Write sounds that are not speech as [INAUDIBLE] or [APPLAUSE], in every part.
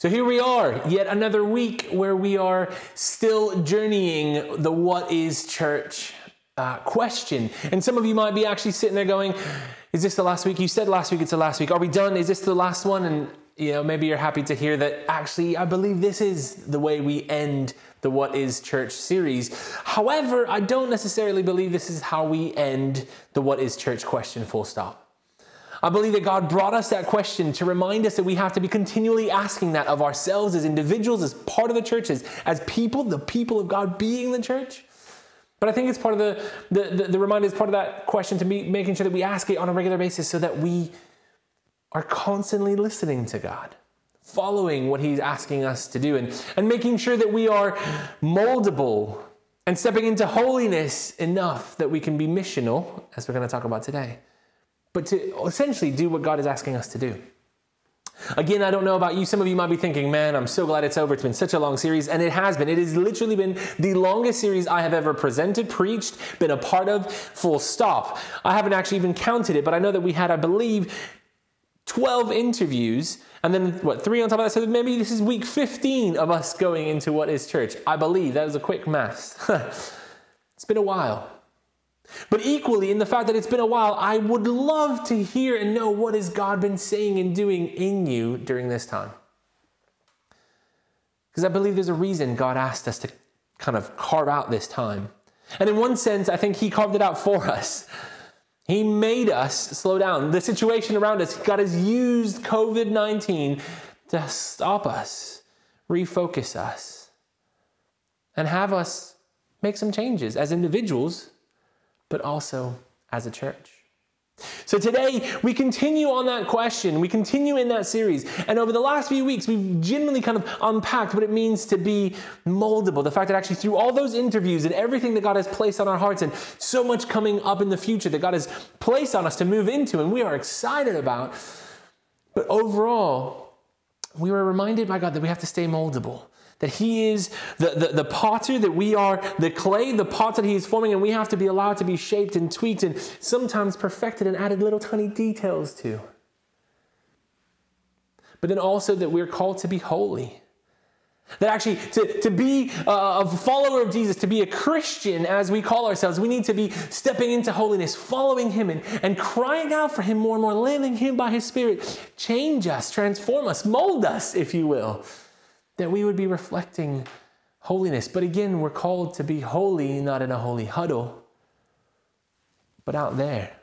So here we are, yet another week where we are still journeying the what is church uh, question. And some of you might be actually sitting there going, Is this the last week? You said last week it's the last week. Are we done? Is this the last one? And you know, maybe you're happy to hear that actually I believe this is the way we end the What is Church series. However, I don't necessarily believe this is how we end the What is Church question, full stop. I believe that God brought us that question to remind us that we have to be continually asking that of ourselves as individuals, as part of the church, as, as people, the people of God being the church. But I think it's part of the, the, the, the reminder is part of that question to be making sure that we ask it on a regular basis so that we are constantly listening to God, following what He's asking us to do, and, and making sure that we are moldable and stepping into holiness enough that we can be missional, as we're going to talk about today but to essentially do what God is asking us to do. Again, I don't know about you. Some of you might be thinking, man, I'm so glad it's over. It's been such a long series. And it has been. It has literally been the longest series I have ever presented, preached, been a part of, full stop. I haven't actually even counted it, but I know that we had, I believe, 12 interviews. And then, what, three on top of that? So maybe this is week 15 of us going into what is church. I believe. That is a quick math. [LAUGHS] it's been a while. But equally, in the fact that it's been a while, I would love to hear and know what has God been saying and doing in you during this time. Because I believe there's a reason God asked us to kind of carve out this time. And in one sense, I think He carved it out for us. He made us slow down. The situation around us, God has used COVID 19 to stop us, refocus us, and have us make some changes as individuals but also as a church. So today we continue on that question. We continue in that series. And over the last few weeks, we've genuinely kind of unpacked what it means to be moldable. The fact that actually through all those interviews and everything that God has placed on our hearts and so much coming up in the future that God has placed on us to move into and we are excited about. But overall, we were reminded by God that we have to stay moldable. That He is the, the, the, potter, that we are the clay, the pot that He is forming, and we have to be allowed to be shaped and tweaked and sometimes perfected and added little tiny details to. But then also that we're called to be holy. That actually, to, to be a follower of Jesus, to be a Christian as we call ourselves, we need to be stepping into holiness, following Him, and, and crying out for Him more and more, living Him by His Spirit change us, transform us, mold us, if you will that we would be reflecting holiness. But again, we're called to be holy, not in a holy huddle, but out there.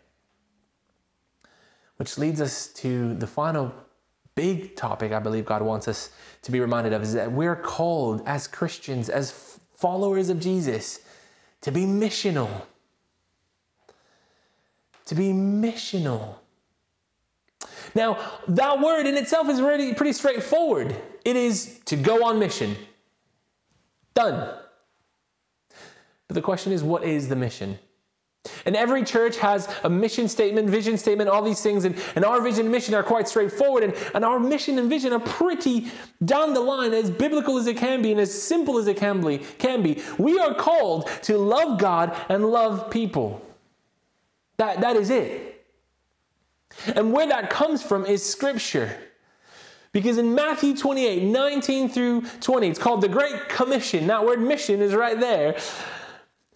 Which leads us to the final big topic I believe God wants us to be reminded of is that we're called as Christians, as followers of Jesus, to be missional. To be missional. Now, that word in itself is really pretty straightforward. It is to go on mission. Done. But the question is, what is the mission? And every church has a mission statement, vision statement, all these things. And, and our vision and mission are quite straightforward. And, and our mission and vision are pretty down the line, as biblical as it can be and as simple as it can be. Can be. We are called to love God and love people. That, that is it. And where that comes from is Scripture. Because in Matthew 28, 19 through 20, it's called the Great Commission. That word mission is right there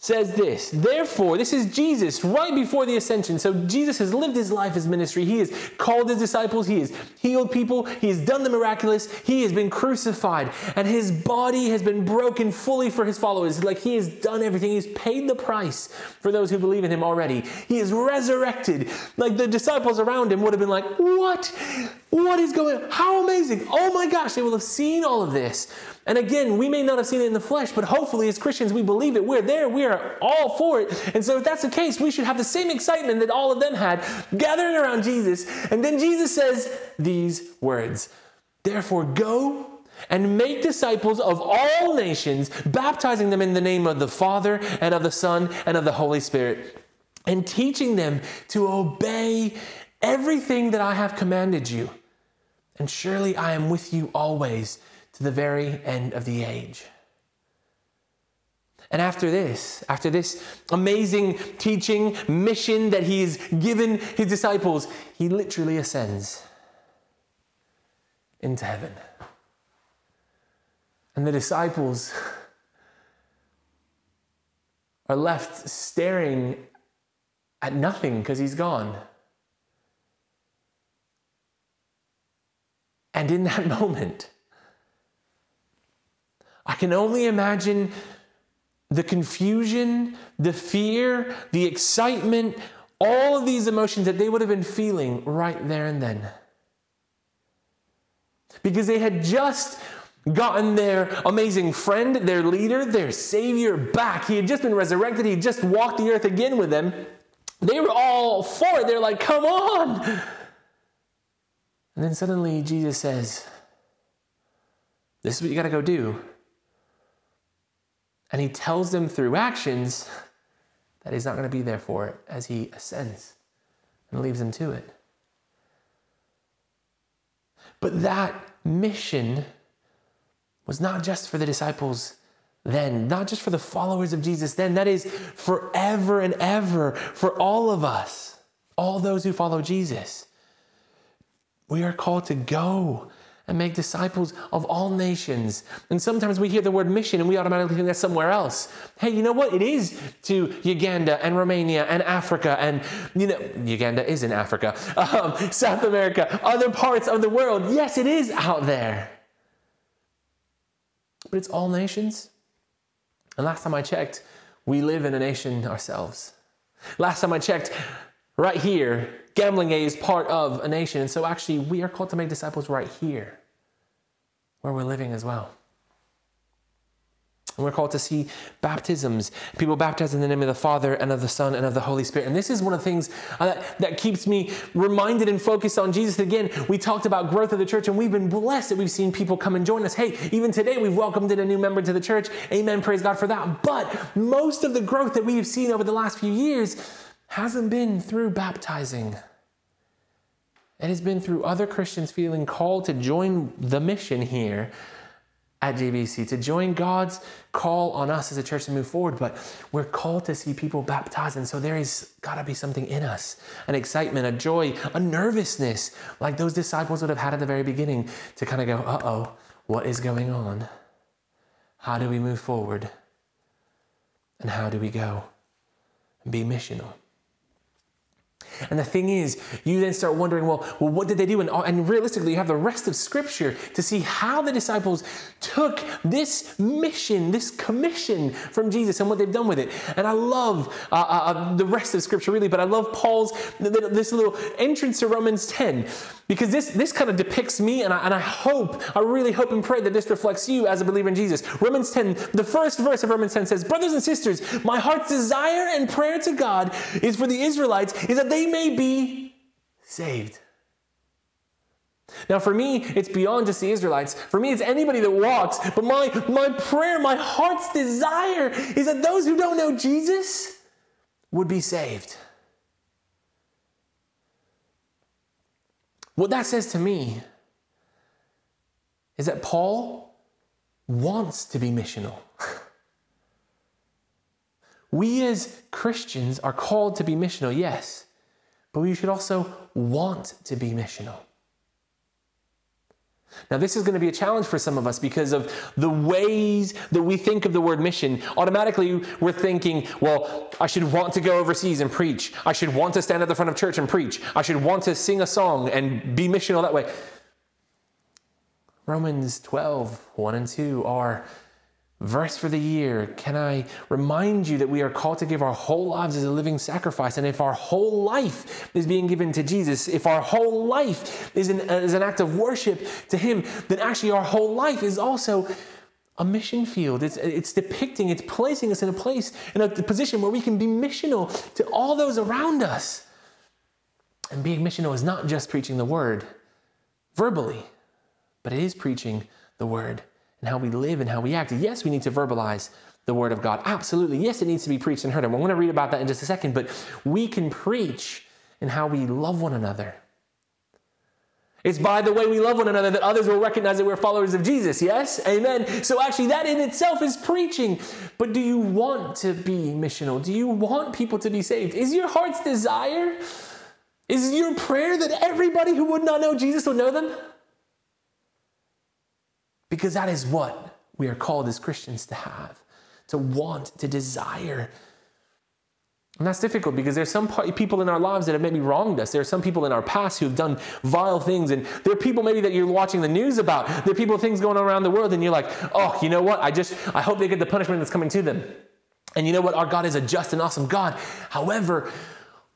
says this Therefore, this is Jesus right before the ascension. So Jesus has lived his life his ministry. He has called his disciples. He has healed people. He has done the miraculous. He has been crucified. And his body has been broken fully for his followers. Like he has done everything. He's paid the price for those who believe in him already. He is resurrected. Like the disciples around him would have been like, What? What is going on? How amazing. Oh my gosh, they will have seen all of this. And again, we may not have seen it in the flesh, but hopefully, as Christians, we believe it. We're there. We are all for it. And so, if that's the case, we should have the same excitement that all of them had, gathering around Jesus. And then Jesus says these words Therefore, go and make disciples of all nations, baptizing them in the name of the Father and of the Son and of the Holy Spirit, and teaching them to obey everything that I have commanded you. And surely I am with you always to the very end of the age. And after this, after this amazing teaching mission that he's given his disciples, he literally ascends into heaven. And the disciples are left staring at nothing because he's gone. And in that [LAUGHS] moment, I can only imagine the confusion, the fear, the excitement, all of these emotions that they would have been feeling right there and then. Because they had just gotten their amazing friend, their leader, their savior back. He had just been resurrected, he just walked the earth again with them. They were all for it. They're like, come on. And then suddenly Jesus says, This is what you got to go do. And he tells them through actions that he's not going to be there for it as he ascends and leaves them to it. But that mission was not just for the disciples then, not just for the followers of Jesus then, that is forever and ever for all of us, all those who follow Jesus. We are called to go and make disciples of all nations. And sometimes we hear the word mission and we automatically think that's somewhere else. Hey, you know what? It is to Uganda and Romania and Africa and, you know, Uganda is in Africa, [LAUGHS] um, South America, other parts of the world. Yes, it is out there. But it's all nations. And last time I checked, we live in a nation ourselves. Last time I checked, right here, Gamlingay is part of a nation. And so actually, we are called to make disciples right here, where we're living as well. And we're called to see baptisms, people baptized in the name of the Father and of the Son and of the Holy Spirit. And this is one of the things uh, that, that keeps me reminded and focused on Jesus. Again, we talked about growth of the church, and we've been blessed that we've seen people come and join us. Hey, even today we've welcomed in a new member to the church. Amen. Praise God for that. But most of the growth that we've seen over the last few years hasn't been through baptizing. It has been through other Christians feeling called to join the mission here at GBC, to join God's call on us as a church to move forward. But we're called to see people baptized. And so there is got to be something in us an excitement, a joy, a nervousness, like those disciples would have had at the very beginning to kind of go, uh oh, what is going on? How do we move forward? And how do we go and be missional? And the thing is, you then start wondering, well, well what did they do? And, and realistically, you have the rest of Scripture to see how the disciples took this mission, this commission from Jesus, and what they've done with it. And I love uh, uh, uh the rest of Scripture, really, but I love Paul's this little entrance to Romans 10 because this, this kind of depicts me, and I, and I hope, I really hope and pray that this reflects you as a believer in Jesus. Romans 10, the first verse of Romans 10 says, Brothers and sisters, my heart's desire and prayer to God is for the Israelites, is that they may be saved. Now, for me, it's beyond just the Israelites. For me, it's anybody that walks. But my, my prayer, my heart's desire is that those who don't know Jesus would be saved. What that says to me is that Paul wants to be missional. [LAUGHS] we as Christians are called to be missional, yes, but we should also want to be missional. Now, this is going to be a challenge for some of us because of the ways that we think of the word mission. Automatically, we're thinking, well, I should want to go overseas and preach. I should want to stand at the front of church and preach. I should want to sing a song and be missional that way. Romans 12, 1 and 2 are Verse for the year Can I remind you that we are called to give our whole lives as a living sacrifice? And if our whole life is being given to Jesus, if our whole life is an, is an act of worship to Him, then actually our whole life is also a mission field. It's, it's depicting, it's placing us in a place, in a position where we can be missional to all those around us. And being missional is not just preaching the word verbally, but it is preaching the word and how we live and how we act. Yes, we need to verbalize the word of God. Absolutely. Yes, it needs to be preached and heard. And we're going to read about that in just a second, but we can preach in how we love one another. It's by the way we love one another that others will recognize that we're followers of Jesus. Yes? Amen. So actually, that in itself is preaching. But do you want to be missional? Do you want people to be saved? Is your heart's desire? Is your prayer that everybody who would not know Jesus would know them? Because that is what we are called as Christians to have, to want, to desire. And that's difficult because there's some people in our lives that have maybe wronged us. There are some people in our past who have done vile things. And there are people maybe that you're watching the news about. There are people, things going on around the world, and you're like, oh, you know what? I just, I hope they get the punishment that's coming to them. And you know what? Our God is a just and awesome God. However,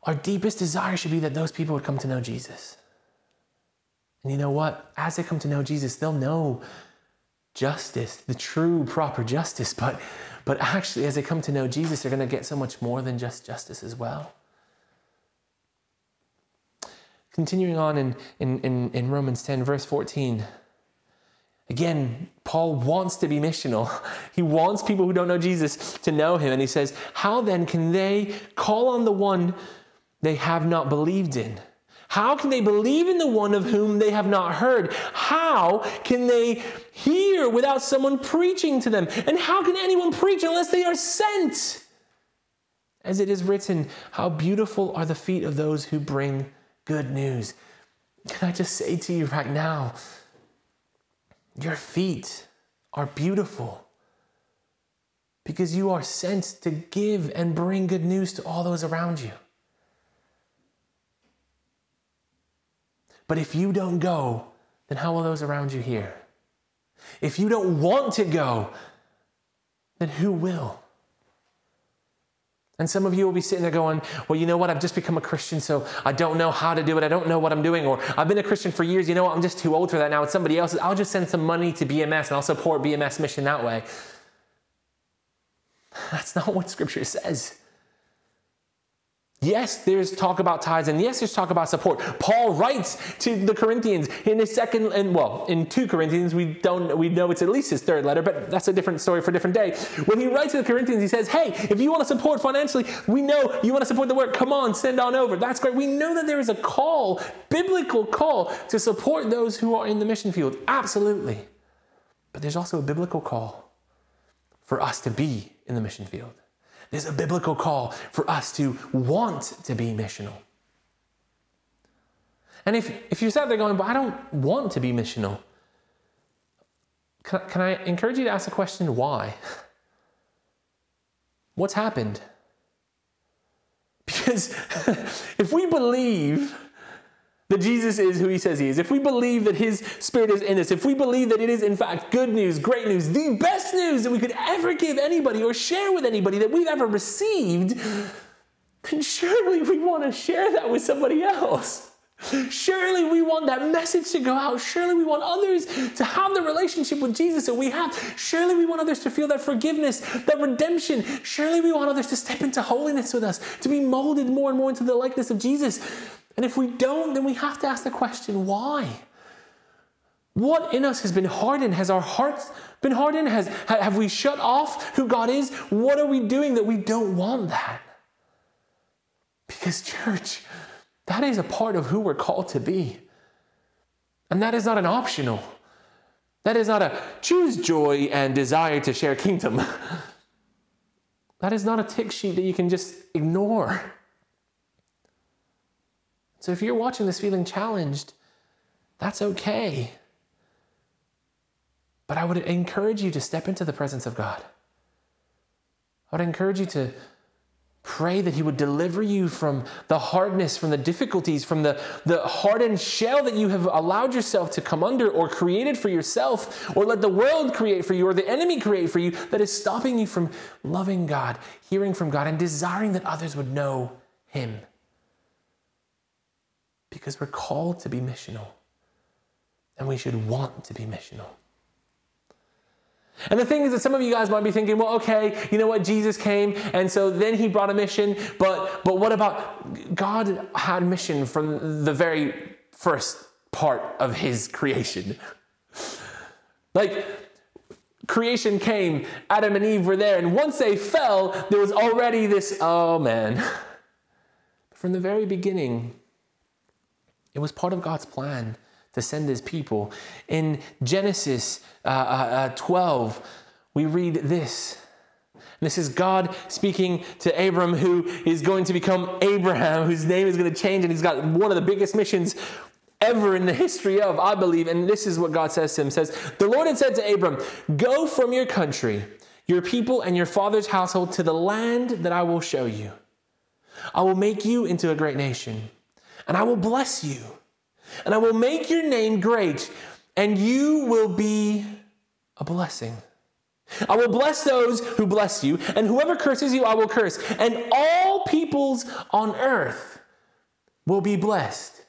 our deepest desire should be that those people would come to know Jesus. And you know what? As they come to know Jesus, they'll know justice, the true, proper justice. But, but actually, as they come to know Jesus, they're going to get so much more than just justice as well. Continuing on in, in, in, in Romans 10, verse 14. Again, Paul wants to be missional. [LAUGHS] He wants people who don't know Jesus to know him. And he says, How then can they call on the one they have not believed in? How can they believe in the one of whom they have not heard? How can they hear without someone preaching to them? And how can anyone preach unless they are sent? As it is written, How beautiful are the feet of those who bring good news. Can I just say to you right now, your feet are beautiful because you are sent to give and bring good news to all those around you. But if you don't go, then how will those around you hear? If you don't want to go, then who will? And some of you will be sitting there going, Well, you know what? I've just become a Christian, so I don't know how to do it. I don't know what I'm doing. Or I've been a Christian for years. You know what? I'm just too old for that now. It's somebody else's. I'll just send some money to BMS and I'll support BMS mission that way. [SIGHS] That's not what Scripture says. Yes, there's talk about tithes, and yes, there's talk about support. Paul writes to the Corinthians in his second, and well, in two Corinthians, we don't, we know it's at least his third letter, but that's a different story for a different day. When he writes to the Corinthians, he says, "Hey, if you want to support financially, we know you want to support the work. Come on, send on over. That's great. We know that there is a call, biblical call, to support those who are in the mission field. Absolutely, but there's also a biblical call for us to be in the mission field." There's a biblical call for us to want to be missional. And if, if you're sat there going, but I don't want to be missional, can, can I encourage you to ask the question, why? What's happened? [LAUGHS] Because [LAUGHS] if we believe that Jesus is who he says he is, if we believe that his spirit is in us, if we believe that it is in fact good news, great news, the best news that we could ever give anybody or share with anybody that we've ever received, then surely we want to share that with somebody else. Surely we want that message to go out. Surely we want others to have the relationship with Jesus that we have. Surely we want others to feel that forgiveness, that redemption. Surely we want others to step into holiness with us, to be molded more and more into the likeness of Jesus. And if we don't, then we have to ask the question why? What in us has been hardened? Has our hearts been hardened? Has, have we shut off who God is? What are we doing that we don't want that? Because, church, that is a part of who we're called to be. And that is not an optional. That is not a choose joy and desire to share kingdom. [LAUGHS] that is not a tick sheet that you can just ignore. So if you're watching this feeling challenged, that's okay. But I would encourage you to step into the presence of God. I would encourage you to pray that He would deliver you from the hardness, from the difficulties, from the, the hardened shell that you have allowed yourself to come under or created for yourself, or let the world create for you, or the enemy create for you, that is stopping you from loving God, hearing from God, and desiring that others would know Him because we're called to be missional. And we should want to be missional. And the thing is that some of you guys might be thinking, well, okay, you know what? Jesus came, and so then he brought a mission, but but what about God had mission from the very first part of his creation? like creation came, Adam and Eve were there, and once they fell, there was already this, oh man. From the very beginning, it was part of God's plan to send his people. In Genesis uh, uh, uh 12, we read this. This is God speaking to Abram, who is going to become Abraham, whose name is going to change, and he's got one of the biggest missions ever in the history of, I believe. And this is what God says to him says, The Lord had said to Abram, Go from your country, your people, and your father's household to the land that I will show you. I will make you into a great nation, and I will bless you, and I will make your name great, and you will be a blessing. I will bless those who bless you, and whoever curses you, I will curse. And all peoples on earth will be blessed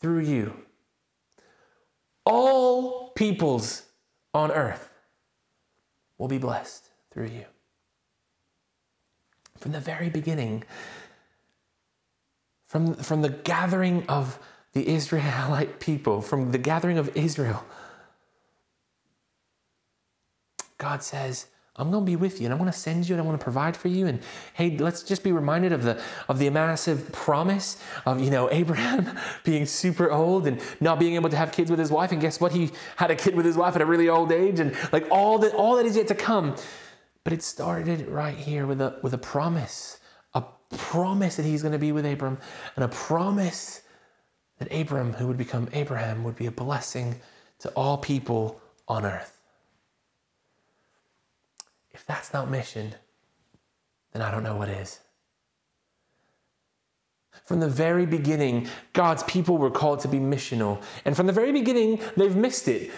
through you. All peoples on earth will be blessed through you. From the very beginning, from, from the gathering of the Israelite people, from the gathering of Israel, God says, I'm going to be with you and I'm going to send you and I want to provide for you. And hey, let's just be reminded of the of the massive promise of, you know, Abraham [LAUGHS] being super old and not being able to have kids with his wife. And guess what? He had a kid with his wife at a really old age and like all that all that is yet to come. But it started right here with a with a promise. Promise that he's going to be with Abram and a promise that Abram, who would become Abraham, would be a blessing to all people on earth. If that's not mission, then I don't know what is. From the very beginning, God's people were called to be missional. And from the very beginning, they've missed it.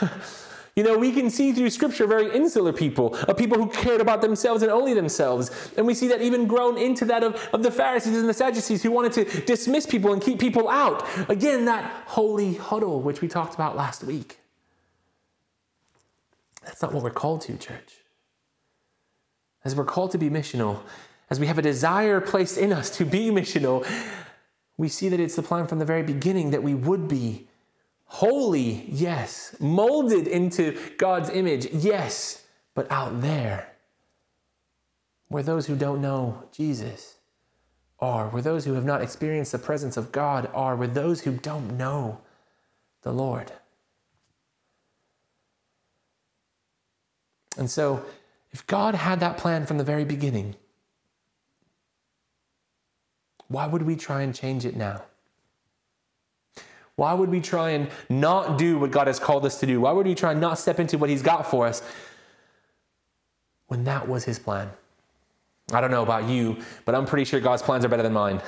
[LAUGHS] you know, we can see through Scripture very insular people, a people who cared about themselves and only themselves. And we see that even grown into that of, of the Pharisees and the Sadducees who wanted to dismiss people and keep people out. Again, that holy huddle, which we talked about last week. That's not what we're called to, church as we're called to be missional, as we have a desire placed in us to be missional, we see that it's the plan from the very beginning that we would be holy, yes, molded into God's image, yes, but out there, where those who don't know Jesus are, where those who have not experienced the presence of God are, where those who don't know the Lord. And so, if God had that plan from the very beginning, why would we try and change it now? Why would we try and not do what God has called us to do? Why would we try and not step into what He's got for us when that was His plan? I don't know about you, but I'm pretty sure God's plans are better than mine.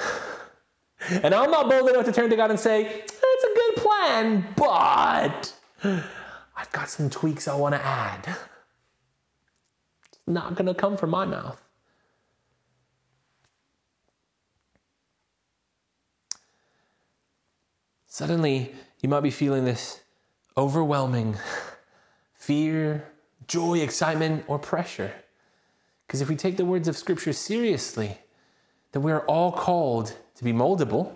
And I'm not bold enough to turn to God and say, that's a good plan, but I've got some tweaks I want to add It's not going to come from my mouth. Suddenly, you might be feeling this overwhelming [LAUGHS] fear, joy, excitement, or pressure. Because if we take the words of Scripture seriously, then we are all called to be moldable,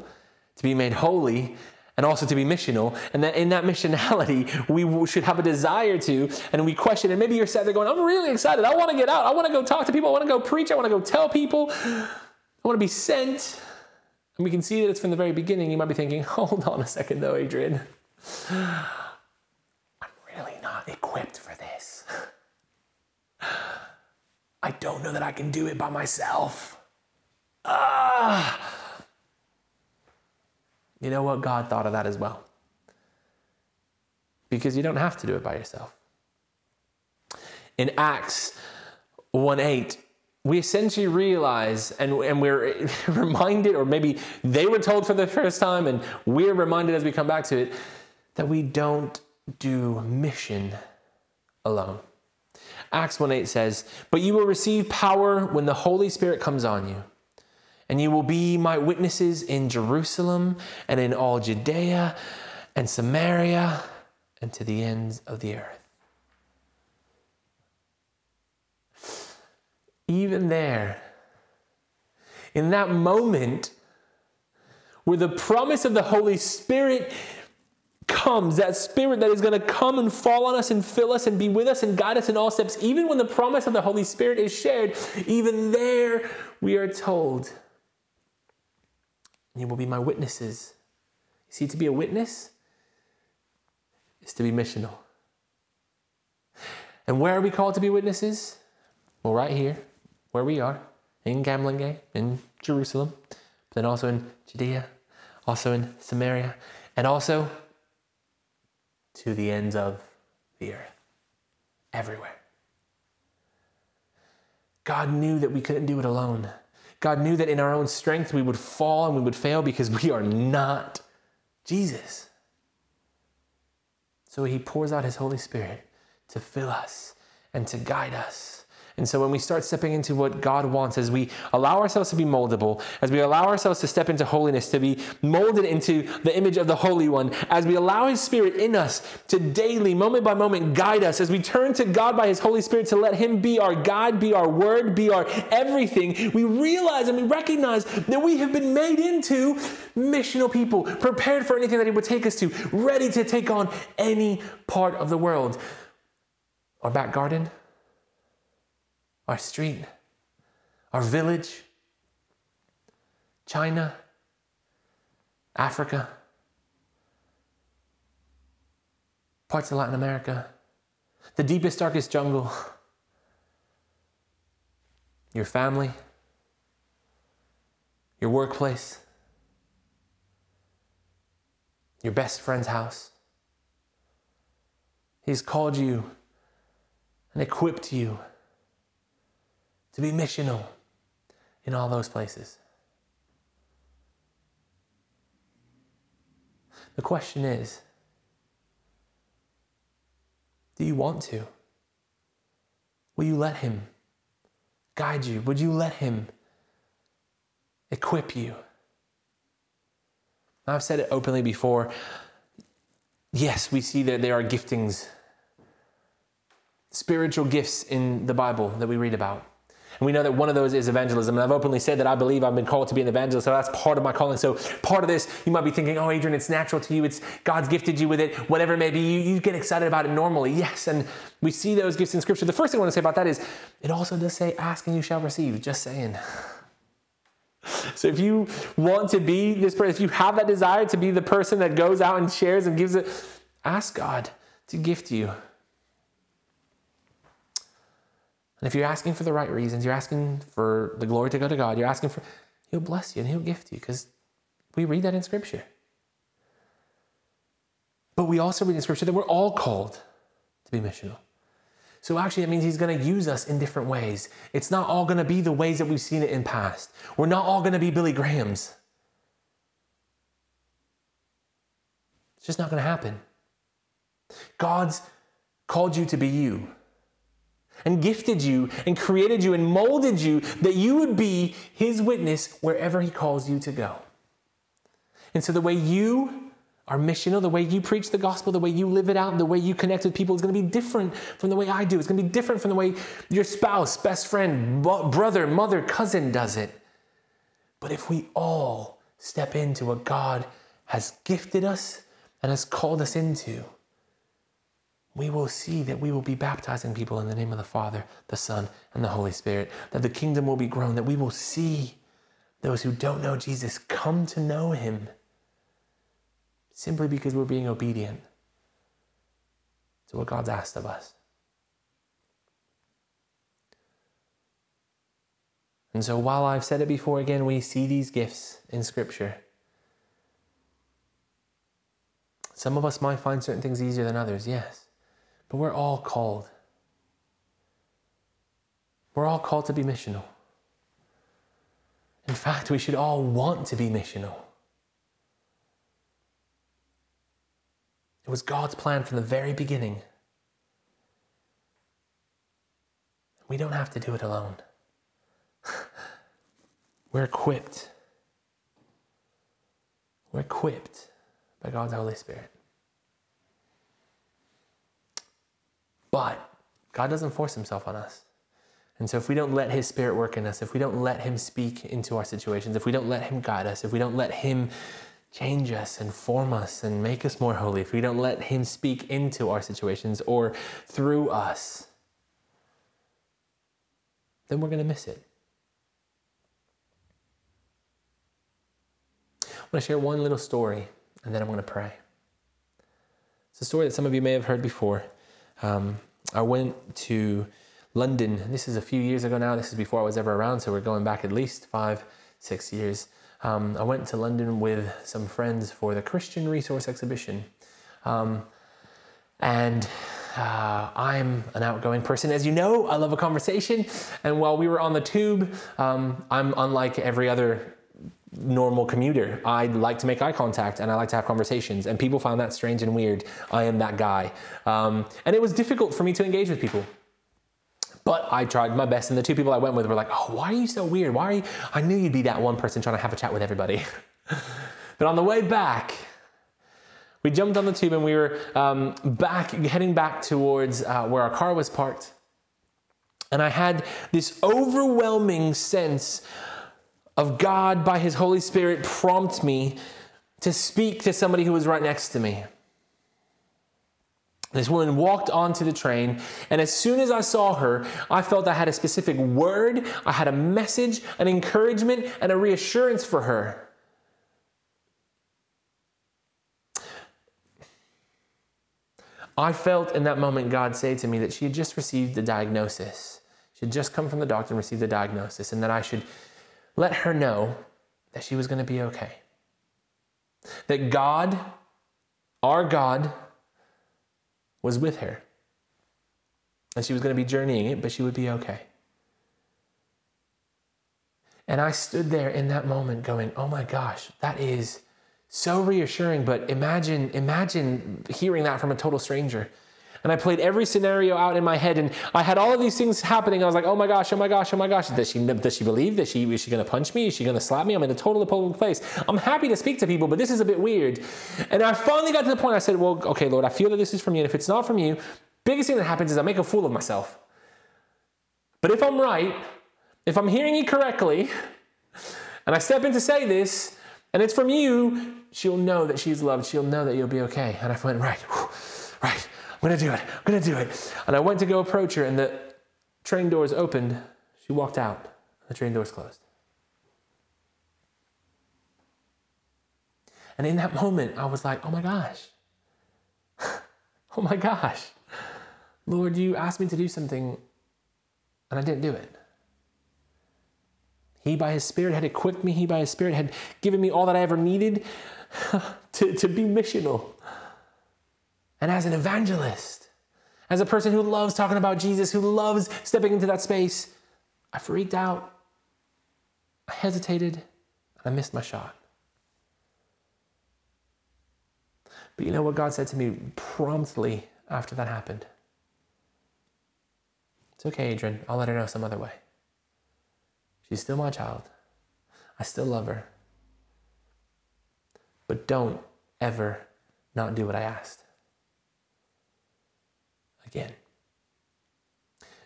to be made holy, and also to be missional. And that in that missionality, [LAUGHS] we should have a desire to, and we question. And maybe you're sat there going, I'm really excited. I want to get out. I want to go talk to people. I want to go preach. I want to go tell people. I want to be sent. And we can see that it's from the very beginning. You might be thinking, [LAUGHS] hold on a second, though, Adrian. I'm really not equipped for this. I don't know that I can do it by myself. Ah. You know what? God thought of that as well. Because you don't have to do it by yourself. In Acts 1 8, we essentially realize and, and we're [LAUGHS] reminded, or maybe they were told for the first time, and we're reminded as we come back to it, that we don't do mission alone. Acts 1 8 says, But you will receive power when the Holy Spirit comes on you and you will be my witnesses in Jerusalem and in all Judea and Samaria and to the ends of the earth. Even there, in that moment where the promise of the Holy Spirit comes, that Spirit that is going to come and fall on us and fill us and be with us and guide us in all steps, even when the promise of the Holy Spirit is shared, even there we are told you will be my witnesses. You see, to be a witness is to be missional. And where are we called to be witnesses? Well, right here, where we are, in Gamlingay, in Jerusalem, but then also in Judea, also in Samaria, and also to the ends of the earth, everywhere. God knew that we couldn't do it alone. God knew that in our own strength we would fall and we would fail because we are not Jesus. So he pours out his Holy Spirit to fill us and to guide us and so when we start stepping into what God wants, as we allow ourselves to be moldable, as we allow ourselves to step into holiness, to be molded into the image of the Holy One, as we allow His Spirit in us to daily, moment by moment, guide us, as we turn to God by His Holy Spirit to let Him be our guide, be our word, be our everything, we realize and we recognize that we have been made into missional people, prepared for anything that He would take us to, ready to take on any part of the world. Our back garden, our street, our village, China, Africa, parts of Latin America, the deepest, darkest jungle, your family, your workplace, your best friend's house. He's called you and equipped you to be missional in all those places. The question is do you want to? Will you let Him guide you? Would you let Him equip you? I've said it openly before. Yes, we see that there are giftings, spiritual gifts in the Bible that we read about. And we know that one of those is evangelism. And I've openly said that I believe I've been called to be an evangelist. So that's part of my calling. So part of this, you might be thinking, oh, Adrian, it's natural to you. It's God's gifted you with it, whatever it may be. You, you get excited about it normally. Yes. And we see those gifts in scripture. The first thing I want to say about that is it also does say, ask and you shall receive. Just saying. [LAUGHS] So if you want to be this person, if you have that desire to be the person that goes out and shares and gives it, ask God to gift you And if you're asking for the right reasons, you're asking for the glory to go to God, you're asking for, He'll bless you and He'll gift you because we read that in Scripture. But we also read in Scripture that we're all called to be missional. So actually, that means He's going to use us in different ways. It's not all going to be the ways that we've seen it in past. We're not all going to be Billy Grahams. It's just not going to happen. God's called you to be you and gifted you and created you and molded you that you would be his witness wherever he calls you to go. And so the way you are missional, the way you preach the gospel, the way you live it out, the way you connect with people is going to be different from the way I do. It's going to be different from the way your spouse, best friend, brother, mother, cousin does it. But if we all step into what God has gifted us and has called us into, we will see that we will be baptizing people in the name of the Father, the Son, and the Holy Spirit, that the kingdom will be grown, that we will see those who don't know Jesus come to know him simply because we're being obedient to what God's asked of us. And so, while I've said it before again, we see these gifts in Scripture. Some of us might find certain things easier than others, yes. But we're all called. We're all called to be missional. In fact, we should all want to be missional. It was God's plan from the very beginning. We don't have to do it alone. [LAUGHS] We're equipped. We're equipped by God's Holy Spirit. But God doesn't force himself on us. And so, if we don't let His Spirit work in us, if we don't let Him speak into our situations, if we don't let Him guide us, if we don't let Him change us and form us and make us more holy, if we don't let Him speak into our situations or through us, then we're going to miss it. I'm going to share one little story and then I'm going to pray. It's a story that some of you may have heard before. Um, I went to London. This is a few years ago now. This is before I was ever around, so we're going back at least five, six years. um, I went to London with some friends for the Christian Resource Exhibition. Um, and uh, I'm an outgoing person. As you know, I love a conversation. And while we were on the tube, um, I'm unlike every other normal commuter. I like to make eye contact and I like to have conversations. And people found that strange and weird. I am that guy. Um, and it was difficult for me to engage with people. But I tried my best, and the two people I went with were like, "Oh, why are you so weird? Why are you?" I knew you'd be that one person trying to have a chat with everybody. [LAUGHS] but on the way back, we jumped on the tube and we were um, back, heading back towards uh, where our car was parked. And I had this overwhelming sense of God by His Holy Spirit prompt me to speak to somebody who was right next to me. This woman walked onto the train, and as soon as I saw her, I felt I had a specific word, I had a message, an encouragement, and a reassurance for her. I felt in that moment God say to me that she had just received the diagnosis. She had just come from the doctor and received the diagnosis, and that I should let her know that she was going to be okay. That God, our God, was with her. And she was going to be journeying it, but she would be okay. And I stood there in that moment going, oh my gosh, that is so reassuring. But imagine, imagine hearing that from a total stranger. And I played every scenario out in my head, and I had all of these things happening. I was like, "Oh my gosh, oh my gosh, oh my gosh!" Does she does she believe? that she is she going to punch me? Is she going to slap me? I'm in a total public place. I'm happy to speak to people, but this is a bit weird. And I finally got to the point. I said, "Well, okay, Lord, I feel that this is from you. And if it's not from you, biggest thing that happens is I make a fool of myself. But if I'm right, if I'm hearing you correctly, and I step in to say this, and it's from you, she'll know that she's loved. She'll know that you'll be okay." And I went, "Right, right." I'm gonna do it. I'm gonna do it. And I went to go approach her, and the train doors opened. She walked out. The train doors closed. And in that moment, I was like, oh my gosh. [LAUGHS] oh my gosh. Lord, you asked me to do something, and I didn't do it. He, by His Spirit, had equipped me. He, by His Spirit, had given me all that I ever needed [LAUGHS] to, to be missional. And as an evangelist, as a person who loves talking about Jesus, who loves stepping into that space, I freaked out. I hesitated, and I missed my shot. But you know what God said to me promptly after that happened? It's okay, Adrian. I'll let her know some other way. She's still my child. I still love her. But don't ever not do what I asked again.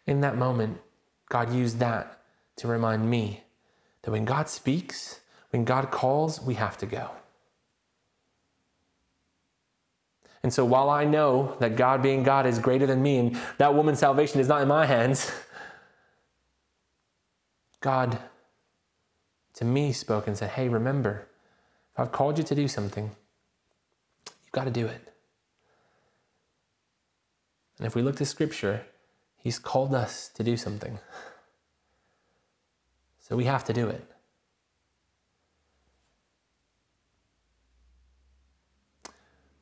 In that moment, God used that to remind me that when God speaks, when God calls, we have to go. And so while I know that God being God is greater than me and that woman's salvation is not in my hands, [LAUGHS] God to me spoke and said, Hey, remember, if I've called you to do something, you've got to do it. And if we look to Scripture, He's called us to do something. So we have to do it.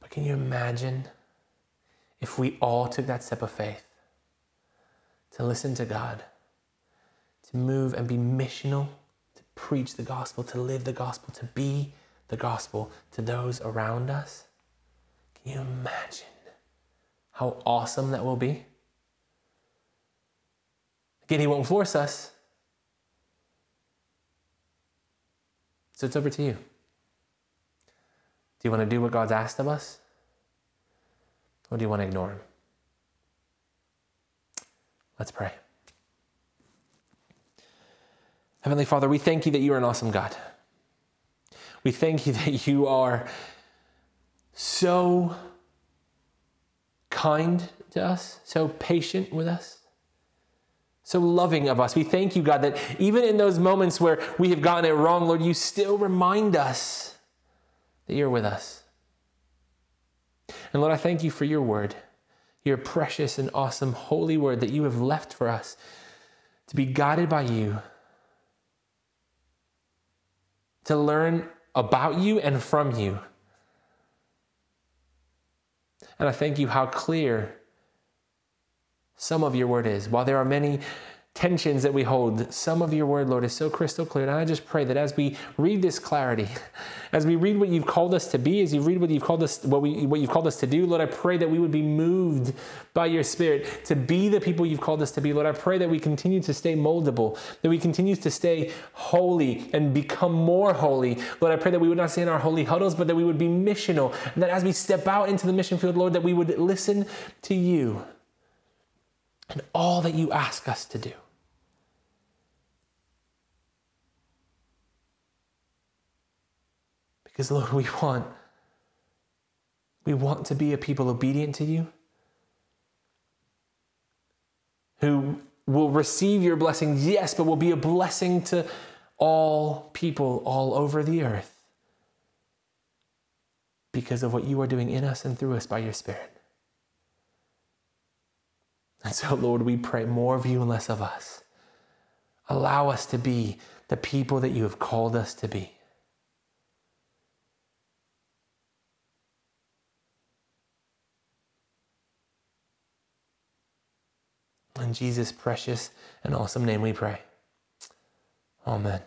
But can you imagine if we all took that step of faith to listen to God, to move and be missional, to preach the gospel, to live the gospel, to be the gospel to those around us? Can you imagine? How awesome that will be. Again, He won't force us. So it's over to you. Do you want to do what God's asked of us? Or do you want to ignore Him? Let's pray. Heavenly Father, we thank you that you are an awesome God. We thank you that you are so kind to us, so patient with us, so loving of us. We thank you, God, that even in those moments where we have gotten it wrong, Lord, you still remind us that you're with us. And Lord, I thank you for your word, your precious and awesome holy word that you have left for us to be guided by you. to learn about you and from you. And I thank you how clear some of your word is. While there are many tensions that we hold, some of your word, Lord, is so crystal clear. And I just pray that as we read this clarity, [LAUGHS] as we read what you've called us to be, as you read what you've called us, what we what you've called us to do, Lord, I pray that we would be moved by your spirit to be the people you've called us to be. Lord, I pray that we continue to stay moldable, that we continue to stay holy and become more holy. Lord, I pray that we would not stay in our holy huddles, but that we would be missional. And that as we step out into the mission field, Lord, that we would listen to you and all that you ask us to do. Because, Lord, we want, we want to be a people obedient to you who will receive your blessings, yes, but will be a blessing to all people all over the earth because of what you are doing in us and through us by your Spirit. And so, Lord, we pray more of you and less of us. Allow us to be the people that you have called us to be. In Jesus' precious and awesome name we pray. Amen.